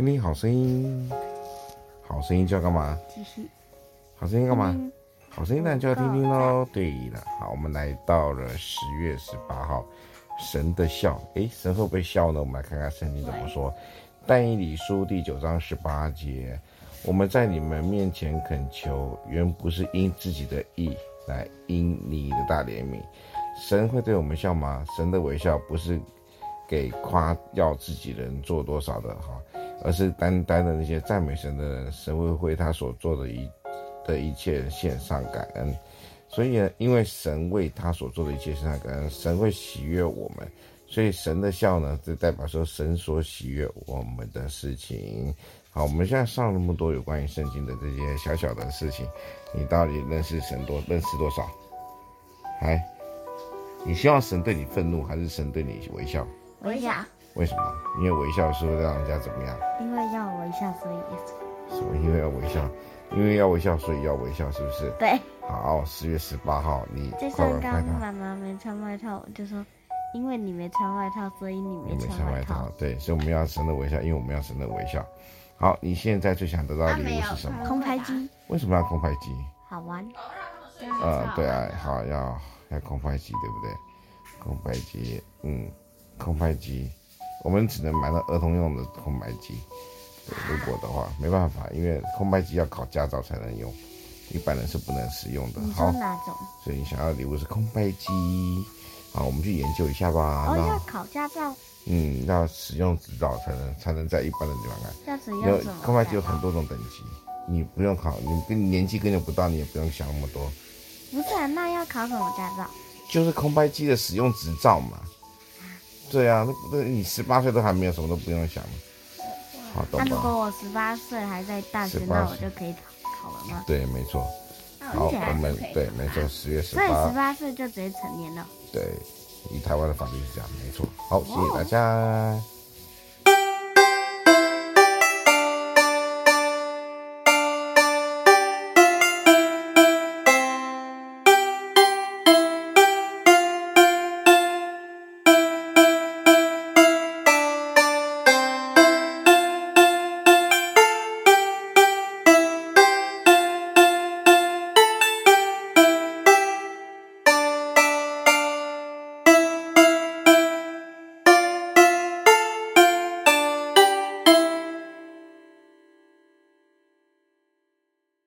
听听好声音，好声音就要干嘛？继续。好声音干嘛？好声音当然就要听听喽。对了，好，我们来到了十月十八号，神的笑。诶，神会不会笑呢？我们来看看圣经怎么说。但以理书第九章十八节，我们在你们面前恳求，原不是因自己的意，乃因你的大怜悯。神会对我们笑吗？神的微笑不是给夸耀自己人做多少的哈。而是单单的那些赞美神的人，神会为他所做的一的一切献上感恩。所以呢，因为神为他所做的一切献上感恩，神会喜悦我们。所以神的笑呢，就代表说神所喜悦我们的事情。好，我们现在上那么多有关于圣经的这些小小的事情，你到底认识神多认识多少？哎，你希望神对你愤怒，还是神对你微笑？微笑。为什么？因为微笑是会让人家怎么样？因为要微笑，所以什么？因为要微笑，因为要微笑，所以要微笑，是不是？对。好，十月十八号，你就像刚妈妈没穿外套，就说因为你没穿外套，所以你没穿外套。没穿外套。对，所以我们要神的微笑，因为我们要神的微笑。好，你现在最想得到的礼物是什么？空拍机。为什么要空拍机？好玩。呃，对啊，好要要空拍机，对不对？空拍机，嗯，空拍机。我们只能买到儿童用的空白机，如果的话没办法，因为空白机要考驾照才能用，一般人是不能使用的。好，哪种？所以你想要的礼物是空白机，好，我们去研究一下吧。哦，要考驾照。嗯，要使用执照才能才能在一般的地方开。要使用？空白机有很多种等级，你不用考，你跟你年纪根本不到，你也不用想那么多。不是啊，那要考什么驾照？就是空白机的使用执照嘛。对啊，那那你十八岁都还没有，什么都不用想了。好？那如果我十八岁还在大学，那我就可以考了吗？对，没错。好，我们对，没错，十月十八。所以十八岁就直接成年了。对，以台湾的法律是这样，没错。好，谢谢大家。